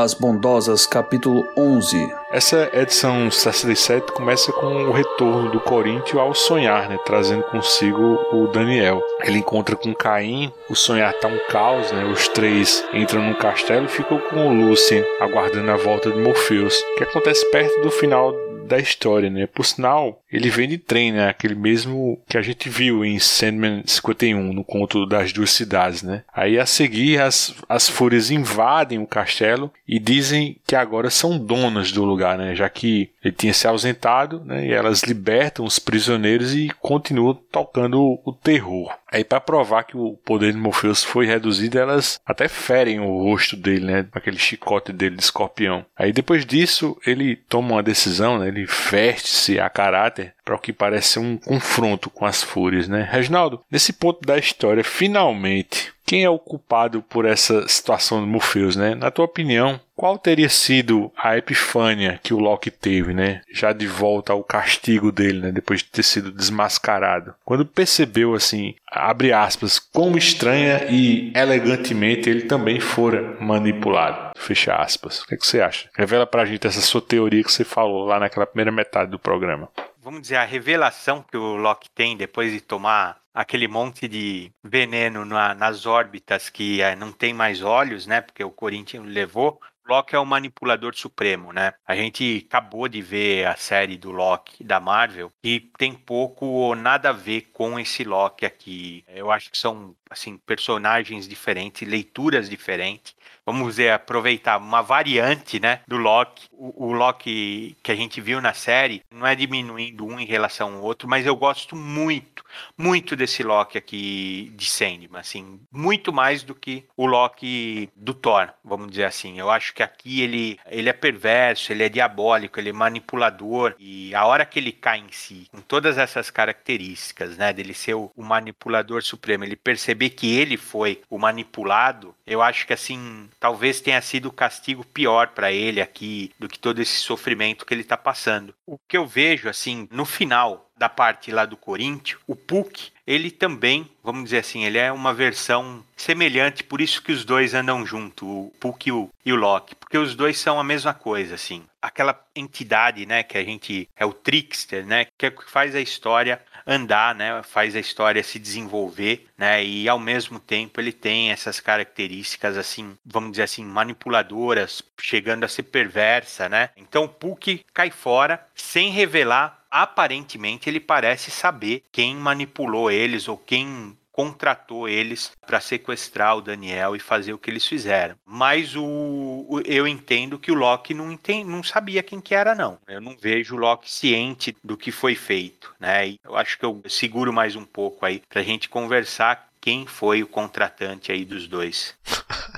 As Bondosas, capítulo 11. Essa edição 67 começa com o retorno do Corinthians ao sonhar, né, trazendo consigo o Daniel. Ele encontra com Caim, o sonhar tá um caos, né? Os três entram no castelo e ficam com o Lucien aguardando a volta de Morpheus, que acontece perto do final da história, né? Por sinal, ele vem de trem, né? Aquele mesmo que a gente viu em Sandman 51, no conto das duas cidades, né? Aí a seguir as, as fúrias invadem o castelo e dizem que agora são donas do lugar, né? Já que ele tinha se ausentado, né? E elas libertam os prisioneiros e continuam tocando o terror. Aí para provar que o poder de Morpheus foi reduzido, elas até ferem o rosto dele, né? Aquele chicote dele de escorpião. Aí depois disso, ele toma uma decisão, né? Ele veste-se a caráter para o que parece um confronto com as fúrias, né? Reginaldo, nesse ponto da história, finalmente quem é o culpado por essa situação do Morpheus, né? Na tua opinião, qual teria sido a epifânia que o Loki teve, né? Já de volta ao castigo dele, né? Depois de ter sido desmascarado. Quando percebeu, assim, abre aspas, como estranha e elegantemente ele também fora manipulado. Fecha aspas. O que, é que você acha? Revela pra gente essa sua teoria que você falou lá naquela primeira metade do programa vamos dizer, a revelação que o Loki tem depois de tomar aquele monte de veneno na, nas órbitas que é, não tem mais olhos, né? Porque o Corinthians levou. Loki é o manipulador supremo, né? A gente acabou de ver a série do Loki da Marvel e tem pouco ou nada a ver com esse Loki aqui. Eu acho que são assim personagens diferentes, leituras diferentes vamos dizer, aproveitar uma variante, né, do Loki. O, o, Loki que a gente viu na série não é diminuindo um em relação ao outro, mas eu gosto muito, muito desse Loki aqui de Sandman, assim, muito mais do que o Loki do Thor, vamos dizer assim. Eu acho que aqui ele, ele é perverso, ele é diabólico, ele é manipulador e a hora que ele cai em si, com todas essas características, né, dele ser o, o manipulador supremo, ele perceber que ele foi o manipulado, eu acho que assim talvez tenha sido o castigo pior para ele aqui do que todo esse sofrimento que ele está passando. O que eu vejo, assim, no final da parte lá do Corinthians, o Puck, ele também, vamos dizer assim, ele é uma versão semelhante, por isso que os dois andam junto, o Puck e o, e o Loki, porque os dois são a mesma coisa, assim. Aquela entidade, né, que a gente é o trickster, né, que é que faz a história andar, né? Faz a história se desenvolver, né? E ao mesmo tempo ele tem essas características assim, vamos dizer assim, manipuladoras, chegando a ser perversa, né? Então o Puck cai fora sem revelar aparentemente ele parece saber quem manipulou eles ou quem contratou eles para sequestrar o Daniel e fazer o que eles fizeram. Mas o, o, eu entendo que o Loki não, não sabia quem que era, não. Eu não vejo o Loki ciente do que foi feito, né? E eu acho que eu seguro mais um pouco aí para a gente conversar quem foi o contratante aí dos dois.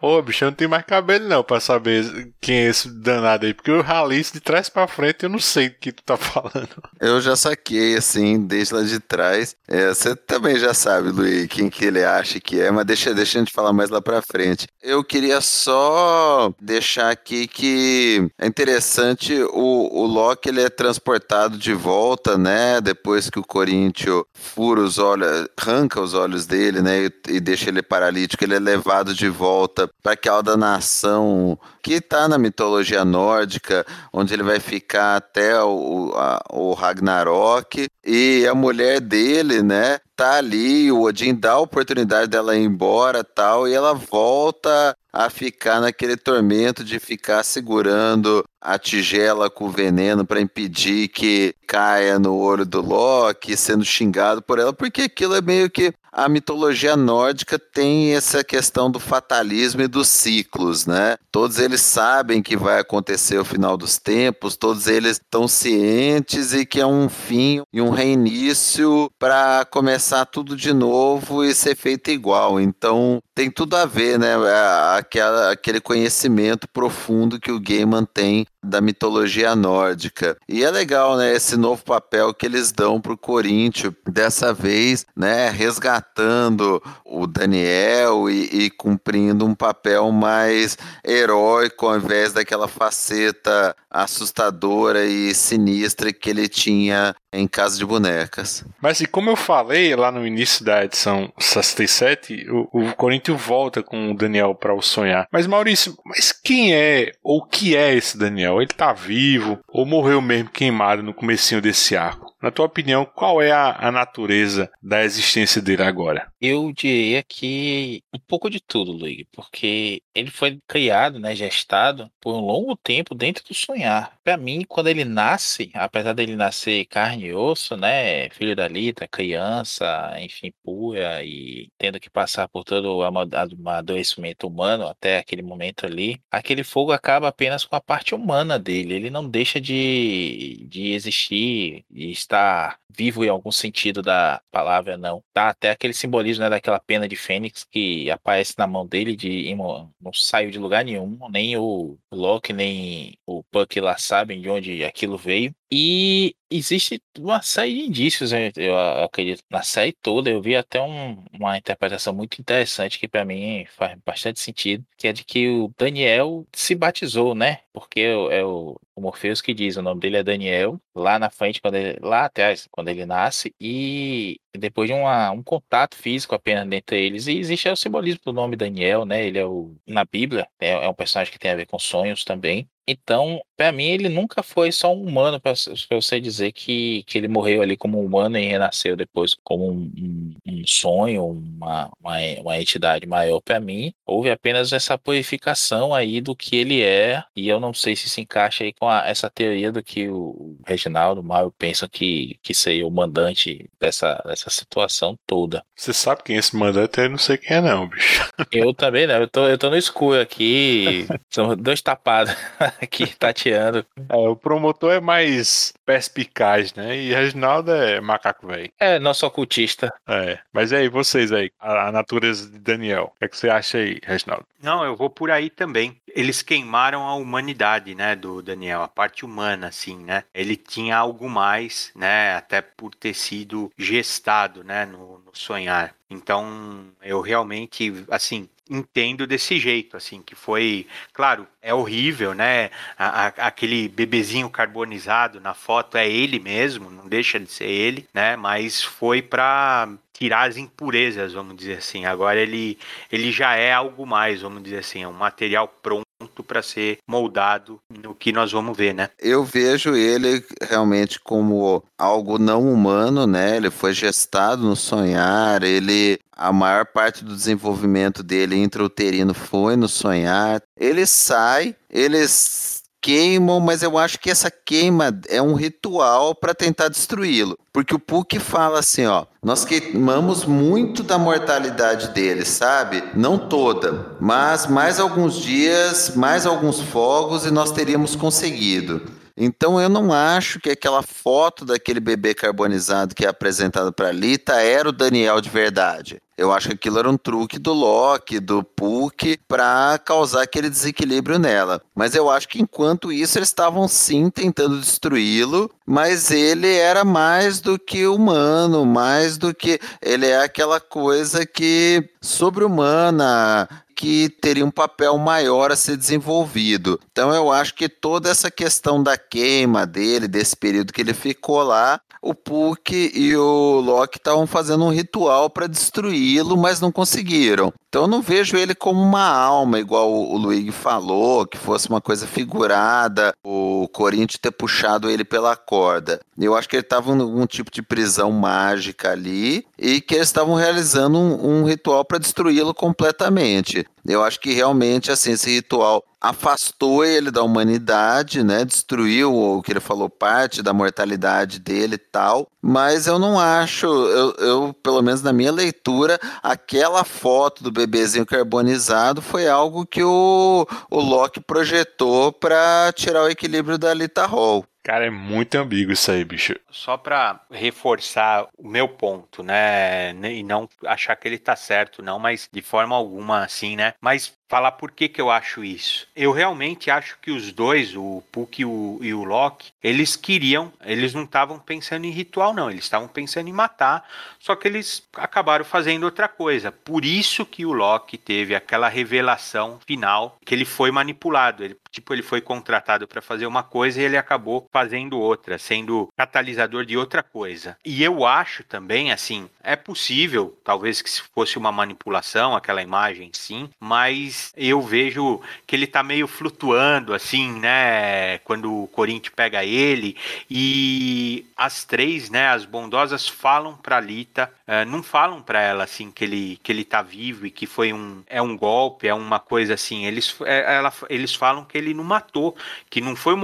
Ô, bicho, eu não tenho mais cabelo não pra saber quem é esse danado aí. Porque eu isso de trás pra frente eu não sei o que tu tá falando. Eu já saquei, assim, desde lá de trás. É, você também já sabe, Luiz, quem que ele acha que é, mas deixa, deixa a gente falar mais lá pra frente. Eu queria só deixar aqui que é interessante, o, o Loki ele é transportado de volta, né? Depois que o Corinthians fura os olhos, arranca os olhos dele, né? E, e deixa ele paralítico, ele é levado de volta para aquela nação que está na mitologia nórdica, onde ele vai ficar até o, a, o Ragnarok. E a mulher dele, né, tá ali, o Odin dá a oportunidade dela ir embora tal, e ela volta a ficar naquele tormento de ficar segurando a tigela com veneno para impedir que caia no olho do Loki, sendo xingado por ela, porque aquilo é meio que a mitologia nórdica tem essa questão do fatalismo e dos ciclos, né? Todos eles sabem que vai acontecer o final dos tempos, todos eles estão cientes e que é um fim e um reinício para começar tudo de novo e ser feito igual. Então tem tudo a ver, né? Aquela, aquele conhecimento profundo que o Gaiman tem da mitologia nórdica. E é legal, né, esse novo papel que eles dão pro Corinthians, dessa vez, né, resgatando o Daniel e, e cumprindo um papel mais heróico ao invés daquela faceta assustadora e sinistra que ele tinha em Casa de Bonecas. Mas e como eu falei lá no início da edição 67, o, o Corinthians volta com o Daniel para o sonhar. Mas Maurício, mas quem é ou que é esse Daniel? Ele tá vivo ou morreu mesmo queimado no comecinho desse arco? Na tua opinião, qual é a, a, natureza da existência dele agora? Eu diria que um pouco de tudo, Luigi, porque ele foi criado, né, gestado por um longo tempo dentro do sonhar. Para mim, quando ele nasce, apesar dele nascer carne e osso, né, filho da Lita, criança, enfim, pura e tendo que passar por todo o amadurecimento humano até aquele momento ali, aquele fogo acaba apenas com a parte humana dele. Ele não deixa de, de existir e está vivo em algum sentido da palavra, não. Tá até aquele simbolismo né, daquela pena de fênix que aparece na mão dele de não saiu de lugar nenhum, nem o Loki, nem o Puck lá sabem de onde aquilo veio. E existe uma série de indícios, né, eu acredito, na série toda. Eu vi até um, uma interpretação muito interessante que para mim faz bastante sentido, que é de que o Daniel se batizou, né? Porque é o, o Morpheus que diz, o nome dele é Daniel, lá na frente, quando ele, lá atrás, quando ele nasce, e depois de uma, um contato físico apenas entre eles, e existe o simbolismo do nome Daniel, né? Ele é o, na Bíblia, é, é um personagem que tem a ver com sonhos também. Então, para mim, ele nunca foi só um humano, para você dizer que, que ele morreu ali como um humano e renasceu depois como um, um, um sonho, uma, uma, uma entidade maior. Para mim, houve apenas essa purificação aí do que ele é, e eu não sei se se encaixa aí com a, essa teoria do que o Reginaldo, o Mario pensam que, que seria o mandante dessa, dessa situação toda. Você sabe quem é esse mandante? Eu não sei quem é, não, bicho. Eu também não, eu tô, eu tô no escuro aqui, são dois tapados. Aqui tateando. É, o promotor é mais perspicaz, né? E Reginaldo é macaco velho. É, nosso ocultista. É. Mas aí, vocês aí, a, a natureza de Daniel. O que, é que você acha aí, Reginaldo? Não, eu vou por aí também. Eles queimaram a humanidade, né, do Daniel, a parte humana, assim, né? Ele tinha algo mais, né? Até por ter sido gestado, né, no, no sonhar. Então, eu realmente, assim, entendo desse jeito, assim, que foi, claro, é horrível, né? A, a, aquele bebezinho carbonizado na foto é ele mesmo, não deixa de ser ele, né? Mas foi para tirar as impurezas, vamos dizer assim. Agora ele, ele já é algo mais, vamos dizer assim, é um material pronto para ser moldado no que nós vamos ver, né? Eu vejo ele realmente como algo não humano, né? Ele foi gestado no sonhar, ele a maior parte do desenvolvimento dele intrauterino foi no sonhar. Ele sai, eles queimam, mas eu acho que essa queima é um ritual para tentar destruí-lo. Porque o Puck fala assim, ó, nós queimamos muito da mortalidade dele, sabe? Não toda, mas mais alguns dias, mais alguns fogos e nós teríamos conseguido. Então eu não acho que aquela foto daquele bebê carbonizado que é apresentado para Lita era o Daniel de verdade. Eu acho que aquilo era um truque do Loki, do Puck, para causar aquele desequilíbrio nela. Mas eu acho que enquanto isso eles estavam sim tentando destruí-lo, mas ele era mais do que humano, mais do que ele é aquela coisa que sobre-humana, que teria um papel maior a ser desenvolvido. Então eu acho que toda essa questão da queima dele, desse período que ele ficou lá, o Puck e o Loki estavam fazendo um ritual para destruí-lo, mas não conseguiram. Então eu não vejo ele como uma alma, igual o Luigi falou, que fosse uma coisa figurada, o Corinthians ter puxado ele pela corda. Eu acho que ele estava em algum tipo de prisão mágica ali e que eles estavam realizando um, um ritual para destruí-lo completamente. Eu acho que realmente assim esse ritual afastou ele da humanidade, né? Destruiu o que ele falou parte da mortalidade dele e tal. Mas eu não acho, eu, eu, pelo menos na minha leitura, aquela foto do bebezinho carbonizado foi algo que o, o Loki projetou para tirar o equilíbrio da Lita Hall. Cara, é muito ambíguo isso aí, bicho. Só para reforçar o meu ponto, né? E não achar que ele tá certo, não, mas de forma alguma assim, né? Mas falar por que, que eu acho isso. Eu realmente acho que os dois, o Puck e o, e o Loki, eles queriam, eles não estavam pensando em ritual, não, eles estavam pensando em matar, só que eles acabaram fazendo outra coisa. Por isso que o Loki teve aquela revelação final que ele foi manipulado. Ele, tipo, ele foi contratado para fazer uma coisa e ele acabou fazendo outra, sendo catalisador de outra coisa. E eu acho também, assim, é possível, talvez que fosse uma manipulação, aquela imagem, sim, mas eu vejo que ele tá meio flutuando, assim, né? Quando o Corinthians pega ele. E as três, né? As bondosas falam pra Lita, uh, não falam pra ela, assim, que ele, que ele tá vivo e que foi um, é um golpe, é uma coisa assim. Eles, é, ela, eles falam que ele não matou, que não foi o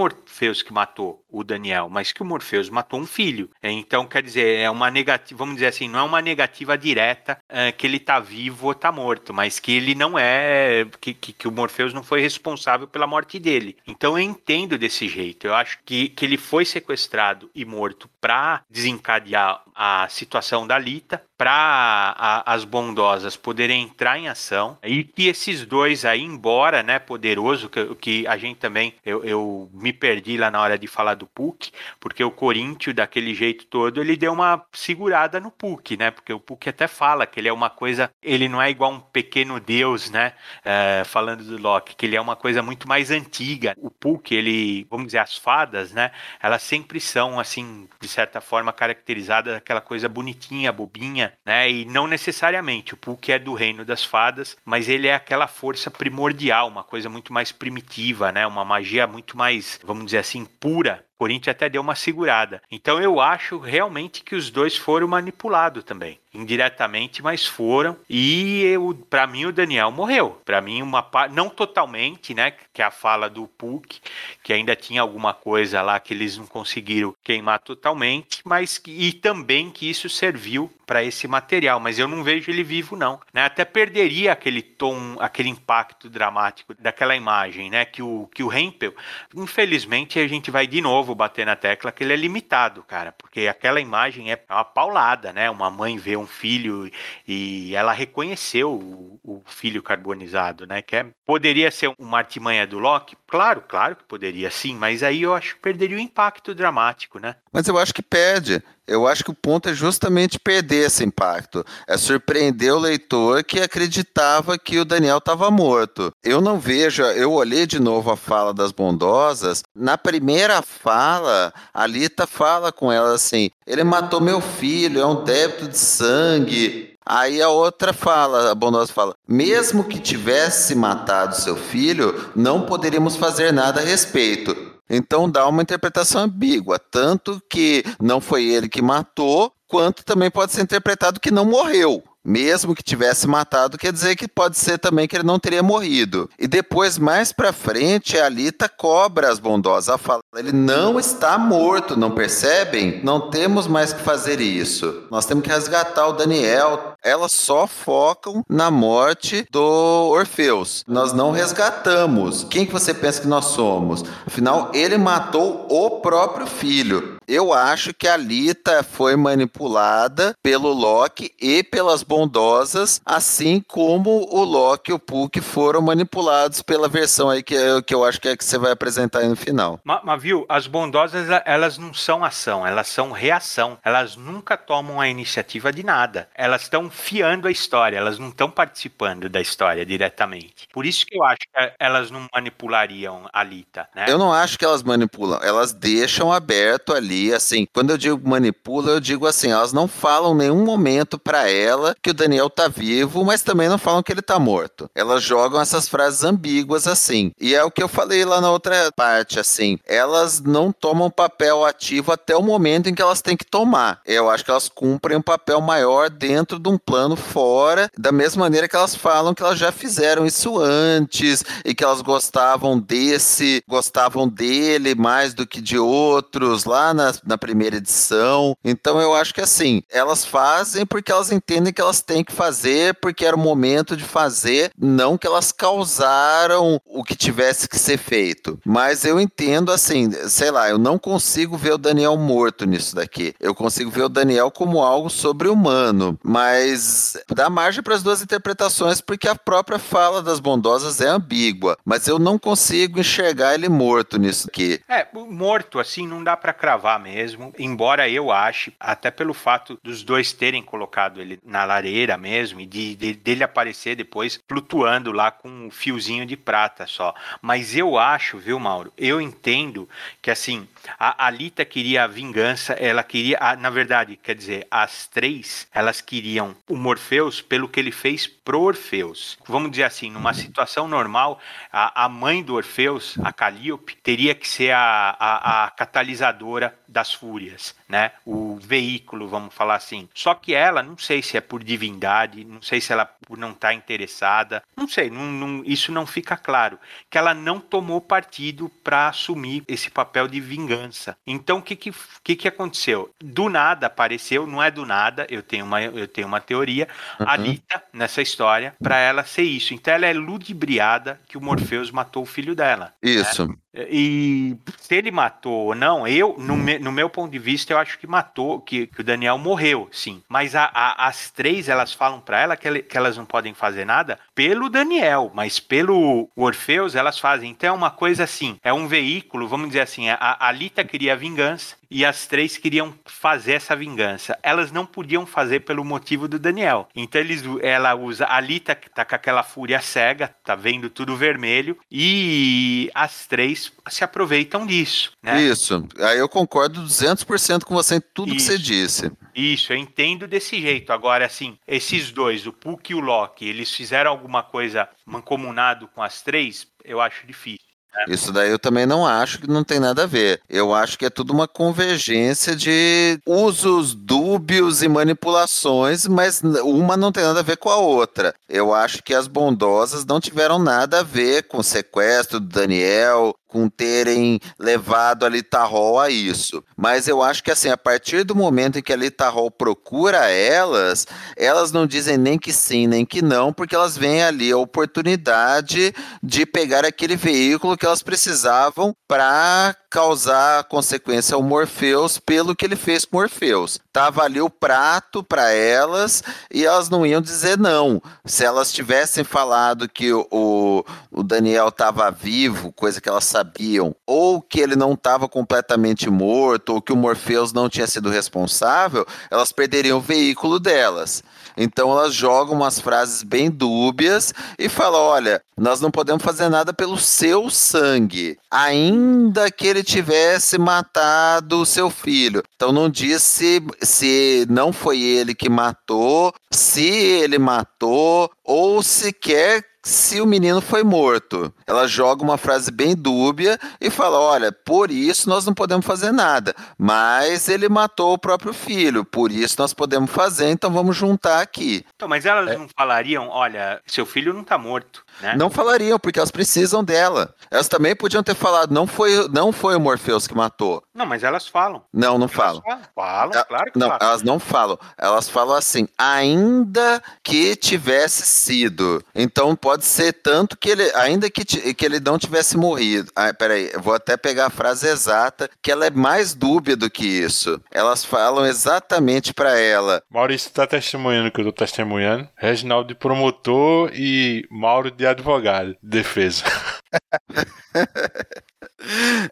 que matou o Daniel, mas que o Morpheus matou um filho. Então, quer dizer, é uma negativa, vamos dizer assim, não é uma negativa direta uh, que ele tá vivo ou tá morto, mas que ele não é que, que, que, o Morpheus não foi responsável pela morte dele. Então eu entendo desse jeito. Eu acho que, que ele foi sequestrado e morto para desencadear a situação da Lita, para as bondosas poderem entrar em ação e que esses dois aí, embora né, poderoso, que, que a gente também, eu, eu me perdi lá na hora de falar do Puck, porque o Corinthians, daquele jeito todo, ele deu uma segurada no Puck, né? Porque o Puck até fala que ele é uma coisa, ele não é igual um pequeno deus, né? É, falando do Loki, que ele é uma coisa muito mais antiga. O Puck, ele, vamos dizer, as fadas, né? Elas sempre são, assim, de certa forma, caracterizadas aquela coisa bonitinha, bobinha, né? E não necessariamente. O Puck é do reino das fadas, mas ele é aquela força primordial, uma coisa muito mais primitiva, né? Uma magia muito mais, vamos dizer assim, pura Corinthians até deu uma segurada. Então eu acho realmente que os dois foram manipulados também, indiretamente, mas foram. E para mim o Daniel morreu. Para mim uma não totalmente, né, que é a fala do Puck, que ainda tinha alguma coisa lá que eles não conseguiram queimar totalmente, mas e também que isso serviu para esse material, mas eu não vejo ele vivo não, né? Até perderia aquele tom, aquele impacto dramático daquela imagem, né? Que o que o Hempel, infelizmente a gente vai de novo novo bater na tecla que ele é limitado, cara, porque aquela imagem é uma paulada, né? Uma mãe vê um filho e ela reconheceu o, o filho carbonizado, né? Que é, poderia ser uma artimanha do Loki? Claro, claro que poderia sim, mas aí eu acho que perderia o impacto dramático, né? Mas eu acho que perde. Eu acho que o ponto é justamente perder esse impacto. É surpreender o leitor que acreditava que o Daniel estava morto. Eu não vejo, eu olhei de novo a fala das bondosas. Na primeira fala, a Lita fala com ela assim: ele matou meu filho, é um débito de sangue. Aí a outra fala, a bondosa fala: mesmo que tivesse matado seu filho, não poderíamos fazer nada a respeito. Então dá uma interpretação ambígua, tanto que não foi ele que matou, quanto também pode ser interpretado que não morreu. Mesmo que tivesse matado, quer dizer que pode ser também que ele não teria morrido. E depois, mais pra frente, a Alita cobra as bondosas. Ela fala: ele não está morto, não percebem? Não temos mais que fazer isso. Nós temos que resgatar o Daniel. Elas só focam na morte do Orfeus. Nós não resgatamos. Quem que você pensa que nós somos? Afinal, ele matou o próprio filho. Eu acho que a Lita foi manipulada pelo Loki e pelas bondosas, assim como o Loki e o Puck foram manipulados pela versão aí que, eu, que eu acho que é que você vai apresentar aí no final. Mas, viu, as bondosas elas não são ação, elas são reação. Elas nunca tomam a iniciativa de nada. Elas estão fiando a história, elas não estão participando da história diretamente. Por isso que eu acho que elas não manipulariam a Lita, né? Eu não acho que elas manipulam, elas deixam aberto ali ali, assim, quando eu digo manipula, eu digo assim, elas não falam nenhum momento para ela que o Daniel tá vivo, mas também não falam que ele tá morto. Elas jogam essas frases ambíguas assim. E é o que eu falei lá na outra parte, assim, elas não tomam papel ativo até o momento em que elas têm que tomar. Eu acho que elas cumprem um papel maior dentro de um plano fora, da mesma maneira que elas falam que elas já fizeram isso antes e que elas gostavam desse, gostavam dele mais do que de outros lá na na, primeira edição. Então eu acho que assim, elas fazem porque elas entendem que elas têm que fazer, porque era o momento de fazer, não que elas causaram o que tivesse que ser feito. Mas eu entendo assim, sei lá, eu não consigo ver o Daniel morto nisso daqui. Eu consigo ver o Daniel como algo sobre-humano, mas dá margem para as duas interpretações porque a própria fala das bondosas é ambígua, mas eu não consigo enxergar ele morto nisso aqui. É, morto assim não dá para cravar mesmo, embora eu ache, até pelo fato dos dois terem colocado ele na lareira mesmo e de, de, dele aparecer depois flutuando lá com um fiozinho de prata só. Mas eu acho, viu, Mauro? Eu entendo que assim, a Alita queria a vingança, ela queria, a, na verdade, quer dizer, as três, elas queriam o Morpheus pelo que ele fez pro Orfeus. Vamos dizer assim, numa situação normal, a, a mãe do Orfeus, a Calliope, teria que ser a, a, a catalisadora das fúrias, né? O veículo, vamos falar assim. Só que ela, não sei se é por divindade, não sei se ela por não estar tá interessada, não sei, não, não, isso não fica claro. Que ela não tomou partido para assumir esse papel de vingança. Então, o que que, que que aconteceu? Do nada apareceu, não é do nada, eu tenho uma, eu tenho uma teoria, uhum. a Lita, nessa história, para ela ser isso. Então, ela é ludibriada que o Morpheus matou o filho dela. Né? Isso. Né? E se ele matou ou não, eu, no, me, no meu ponto de vista, eu acho que matou, que, que o Daniel morreu, sim. Mas a, a, as três, elas falam para ela que, ele, que, elas não podem fazer nada pelo Daniel, mas pelo Orfeus elas fazem. Então é uma coisa assim, é um veículo, vamos dizer assim, a, a Alita queria vingança e as três queriam fazer essa vingança. Elas não podiam fazer pelo motivo do Daniel. Então eles, ela usa a Alita que tá com aquela fúria cega, tá vendo tudo vermelho e as três se aproveitam disso, né? Isso. Aí eu concordo 200% com você em tudo Isso. que você disse. Isso, eu entendo desse jeito. Agora, assim, esses dois, o Puck e o Loki, eles fizeram alguma coisa mancomunado com as três? Eu acho difícil. Isso daí eu também não acho que não tem nada a ver. Eu acho que é tudo uma convergência de usos dúbios e manipulações, mas uma não tem nada a ver com a outra. Eu acho que as bondosas não tiveram nada a ver com o sequestro do Daniel, com terem levado a Lita Hall a isso. Mas eu acho que assim, a partir do momento em que a Lita Hall procura elas, elas não dizem nem que sim, nem que não, porque elas veem ali a oportunidade de pegar aquele veículo que elas precisavam para causar consequência ao Morpheus pelo que ele fez com Morpheus. Tava ali o prato para elas e elas não iam dizer não. Se elas tivessem falado que o, o Daniel estava vivo, coisa que elas sabiam, ou que ele não estava completamente morto, ou que o Morpheus não tinha sido responsável, elas perderiam o veículo delas. Então elas jogam umas frases bem dúbias e falam: olha, nós não podemos fazer nada pelo seu sangue, ainda que ele tivesse matado o seu filho. Então não diz se, se não foi ele que matou, se ele matou, ou se quer se o menino foi morto. Ela joga uma frase bem dúbia e fala: olha, por isso nós não podemos fazer nada. Mas ele matou o próprio filho, por isso nós podemos fazer, então vamos juntar aqui. Então, mas elas é. não falariam: olha, seu filho não está morto. Né? Não falariam, porque elas precisam dela. Elas também podiam ter falado, não foi, não foi o Morpheus que matou. Não, mas elas falam. Não, não elas falam. Falam, falam claro que não, falam. Elas não falam. Elas falam assim, ainda que tivesse sido. Então pode ser tanto que ele, ainda que, que ele não tivesse morrido. Ah, peraí, eu vou até pegar a frase exata, que ela é mais dúbia do que isso. Elas falam exatamente para ela. Maurício está testemunhando que eu tô testemunhando. Reginaldo de promotor e Mauro de advogado, defesa.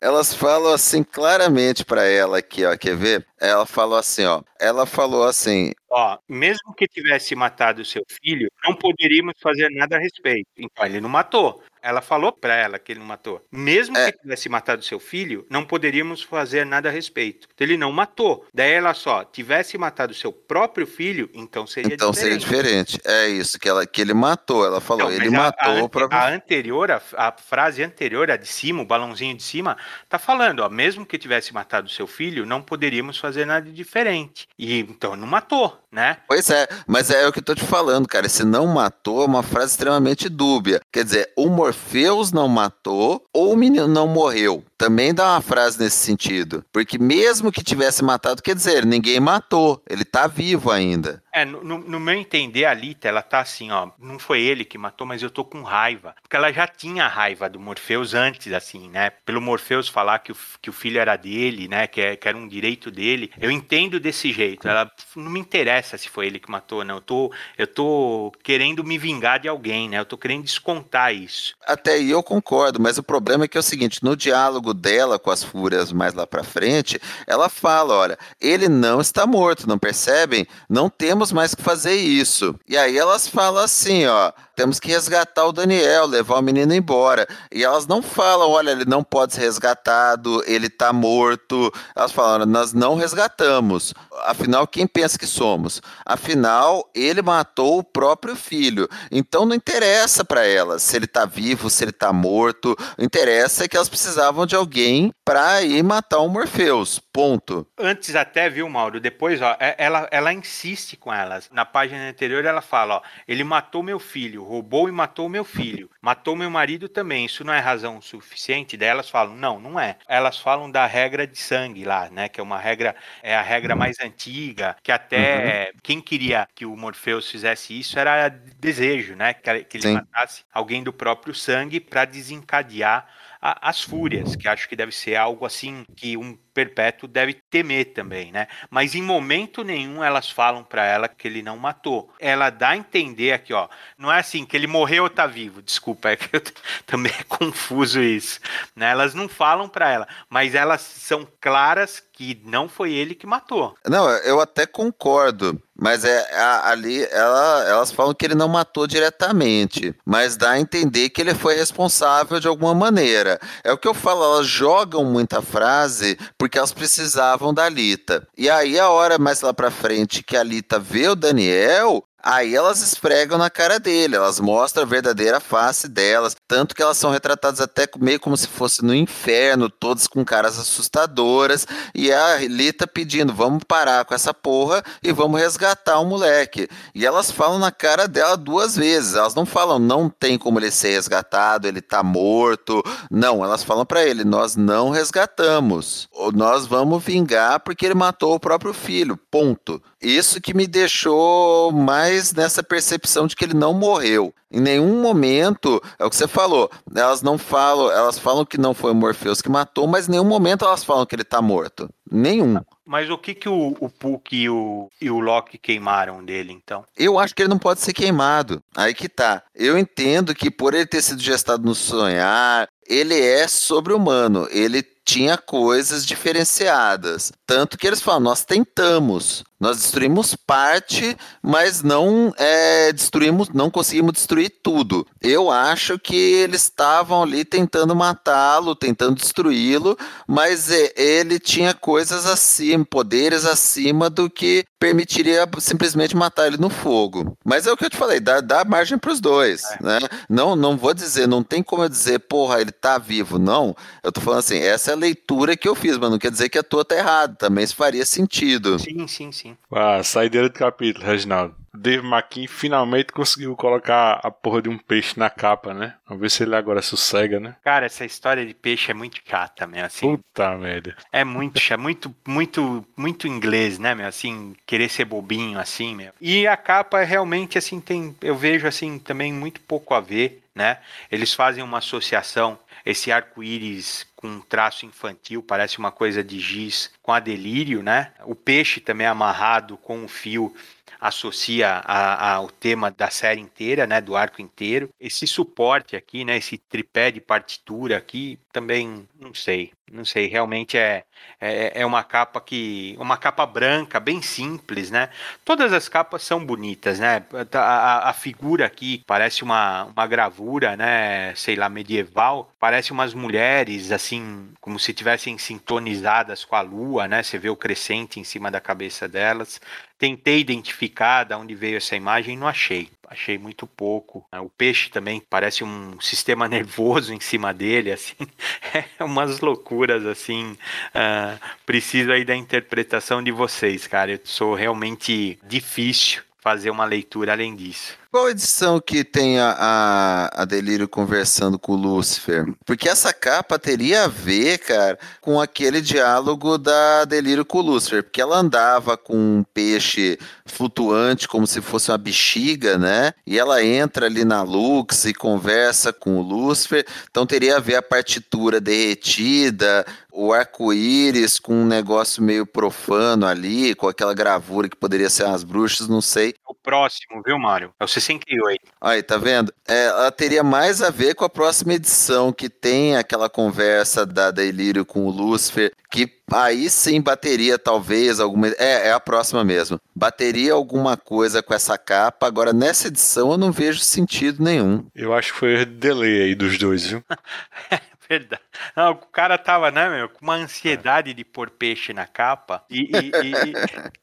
Elas falam assim claramente para ela aqui, ó, quer ver? Ela falou assim, ó. Ela falou assim: Ó, mesmo que tivesse matado seu filho, não poderíamos fazer nada a respeito. Então ele não matou. Ela falou para ela que ele não matou. Mesmo é. que tivesse matado seu filho, não poderíamos fazer nada a respeito. Então, ele não matou. Daí ela só tivesse matado seu próprio filho, então seria então diferente. Então seria diferente. É isso que ela que ele matou. Ela falou, ele matou a, o próprio. A anterior, a, a, frase anterior, a de cima, o balãozinho de cima, tá falando, ó, mesmo que tivesse matado seu filho, não poderíamos fazer nada diferente. E então não matou né? Pois é, mas é o que eu tô te falando, cara. Esse não matou é uma frase extremamente dúbia. Quer dizer, o Morpheus não matou ou o menino não morreu. Também dá uma frase nesse sentido. Porque mesmo que tivesse matado, quer dizer, ninguém matou. Ele tá vivo ainda. É, no, no, meu entender, a Lita, ela tá assim, ó. Não foi ele que matou, mas eu tô com raiva. Porque ela já tinha raiva do Morpheus antes, assim, né? Pelo Morpheus falar que o, que o filho era dele, né? Que, é, que era um direito dele. Eu entendo desse jeito. Ela não me interessa se foi ele que matou, não. Eu tô, eu tô querendo me vingar de alguém, né? Eu tô querendo descontar isso. Até aí eu concordo, mas o problema é que é o seguinte: no diálogo dela com as fúrias mais lá pra frente, ela fala: olha, ele não está morto, não percebem? Não temos temos mais que fazer isso. E aí elas falam assim, ó, temos que resgatar o Daniel, levar o menino embora. E elas não falam, olha, ele não pode ser resgatado, ele tá morto. Elas falam, nós não resgatamos. Afinal, quem pensa que somos? Afinal, ele matou o próprio filho. Então não interessa para elas se ele tá vivo, se ele tá morto. O interessa é que elas precisavam de alguém para ir matar o Morpheus. Ponto. Antes até, viu, Mauro? Depois, ó, é, ela, ela insiste com elas. Na página anterior, ela fala, ó, ele matou meu filho roubou e matou meu filho, matou meu marido também. Isso não é razão suficiente? Daí elas falam, não, não é. Elas falam da regra de sangue lá, né? Que é uma regra, é a regra mais antiga, que até uhum. Quem queria que o Morpheus fizesse isso era desejo, né? Que, que ele Sim. matasse alguém do próprio sangue para desencadear as fúrias, que acho que deve ser algo assim que um perpétuo deve temer também, né? Mas em momento nenhum elas falam para ela que ele não matou. Ela dá a entender aqui, ó, não é assim que ele morreu ou tá vivo. Desculpa, é que eu também é confuso isso, né? Elas não falam para ela, mas elas são claras que não foi ele que matou. Não, eu até concordo. Mas é a, ali ela, elas falam que ele não matou diretamente, mas dá a entender que ele foi responsável de alguma maneira. É o que eu falo, elas jogam muita frase porque elas precisavam da Lita. E aí, a hora mais lá pra frente que a Lita vê o Daniel, Aí elas esfregam na cara dele, elas mostram a verdadeira face delas, tanto que elas são retratadas até meio como se fosse no inferno, todas com caras assustadoras, e a Lita pedindo, vamos parar com essa porra e vamos resgatar o moleque. E elas falam na cara dela duas vezes, elas não falam, não tem como ele ser resgatado, ele tá morto, não, elas falam para ele, nós não resgatamos, nós vamos vingar porque ele matou o próprio filho, ponto. Isso que me deixou mais nessa percepção de que ele não morreu. Em nenhum momento, é o que você falou, elas não falam, elas falam que não foi o Morpheus que matou, mas em nenhum momento elas falam que ele tá morto. Nenhum. Mas o que que o, o Puck e o, e o Loki queimaram dele, então? Eu acho que ele não pode ser queimado. Aí que tá. Eu entendo que por ele ter sido gestado no sonhar, ele é sobre-humano. Ele tinha coisas diferenciadas. Tanto que eles falam, nós tentamos. Nós destruímos parte, mas não é, destruímos, não conseguimos destruir tudo. Eu acho que eles estavam ali tentando matá-lo, tentando destruí-lo, mas ele tinha coisas acima, poderes acima do que permitiria simplesmente matar ele no fogo. Mas é o que eu te falei, dá, dá margem para os dois, é. né? Não, não vou dizer, não tem como eu dizer, porra, ele tá vivo, não. Eu tô falando assim, essa é a leitura que eu fiz, mas não quer dizer que a tua tá errada, também isso faria sentido. Sim, sim, sim. Ah, saideira do capítulo, Reginaldo. Dave McKean finalmente conseguiu colocar a porra de um peixe na capa, né? Vamos ver se ele agora sossega, né? Cara, essa história de peixe é muito chata, meu, assim. Puta merda. É muito, é muito, muito, muito inglês, né, meu? Assim, querer ser bobinho, assim, meu. E a capa realmente, assim, tem, eu vejo, assim, também muito pouco a ver, né? Eles fazem uma associação esse arco-íris com um traço infantil, parece uma coisa de giz com a delírio, né? O peixe também amarrado com um fio associa ao tema da série inteira, né, do arco inteiro. Esse suporte aqui, né, esse tripé de partitura aqui, também não sei, não sei, realmente é, é, é, uma capa que, uma capa branca, bem simples, né? Todas as capas são bonitas, né? A, a, a figura aqui parece uma, uma gravura, né, sei lá, medieval, parece umas mulheres, assim, como se tivessem sintonizadas com a lua, né? Você vê o crescente em cima da cabeça delas. Tentei identificar de onde veio essa imagem, não achei. achei muito pouco. O peixe também parece um sistema nervoso em cima dele, assim, é umas loucuras, assim. Uh, preciso aí da interpretação de vocês, cara. Eu sou realmente difícil fazer uma leitura além disso. Qual edição que tem a, a, a, Delírio conversando com o Lúcifer? Porque essa capa teria a ver, cara, com aquele diálogo da Delírio com o Lúcifer. Porque ela andava com um peixe flutuante, como se fosse uma bexiga, né? E ela entra ali na Lux e conversa com o Lúcifer. Então teria a ver a partitura derretida, o arco-íris com um negócio meio profano ali, com aquela gravura que poderia ser umas bruxas, não sei. O próximo, viu, Mário? É o 68. Aí, tá vendo? É, ela teria mais a ver com a próxima edição, que tem aquela conversa da, Ilírio com o Lúcifer, que aí sim bateria talvez alguma. É, é a próxima mesmo. Bateria alguma coisa com essa capa. Agora, nessa edição, eu não vejo sentido nenhum. Eu acho que foi delay aí dos dois, viu? Verdade. Não, o cara tava, né, meu, com uma ansiedade de pôr peixe na capa e, e, e,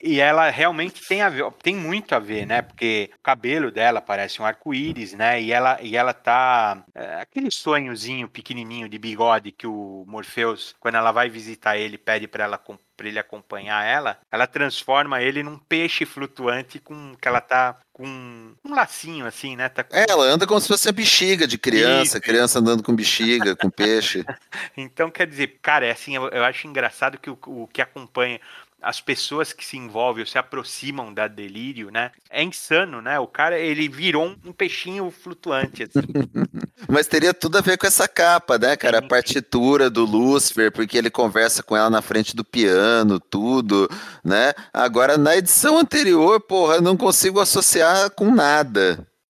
e, ela realmente tem a ver, tem muito a ver, né? Porque o cabelo dela parece um arco-íris, né? E ela, e ela tá. É, aquele sonhozinho pequenininho de bigode que o Morpheus, quando ela vai visitar ele, pede para ela para ele acompanhar ela, ela transforma ele num peixe flutuante com que ela tá com um lacinho assim, né? Tá com... É, ela anda como se fosse a bexiga de criança, criança andando com bexiga, com peixe. então, quer dizer, cara, é assim, eu, eu acho engraçado que o, o que acompanha as pessoas que se envolvem ou se aproximam da delírio, né? É insano, né? O cara, ele virou um, peixinho flutuante, assim. Mas teria tudo a ver com essa capa, né, cara? A partitura do Lucifer, porque ele conversa com ela na frente do piano, tudo, né? Agora, na edição anterior, porra, eu não consigo associar com nada.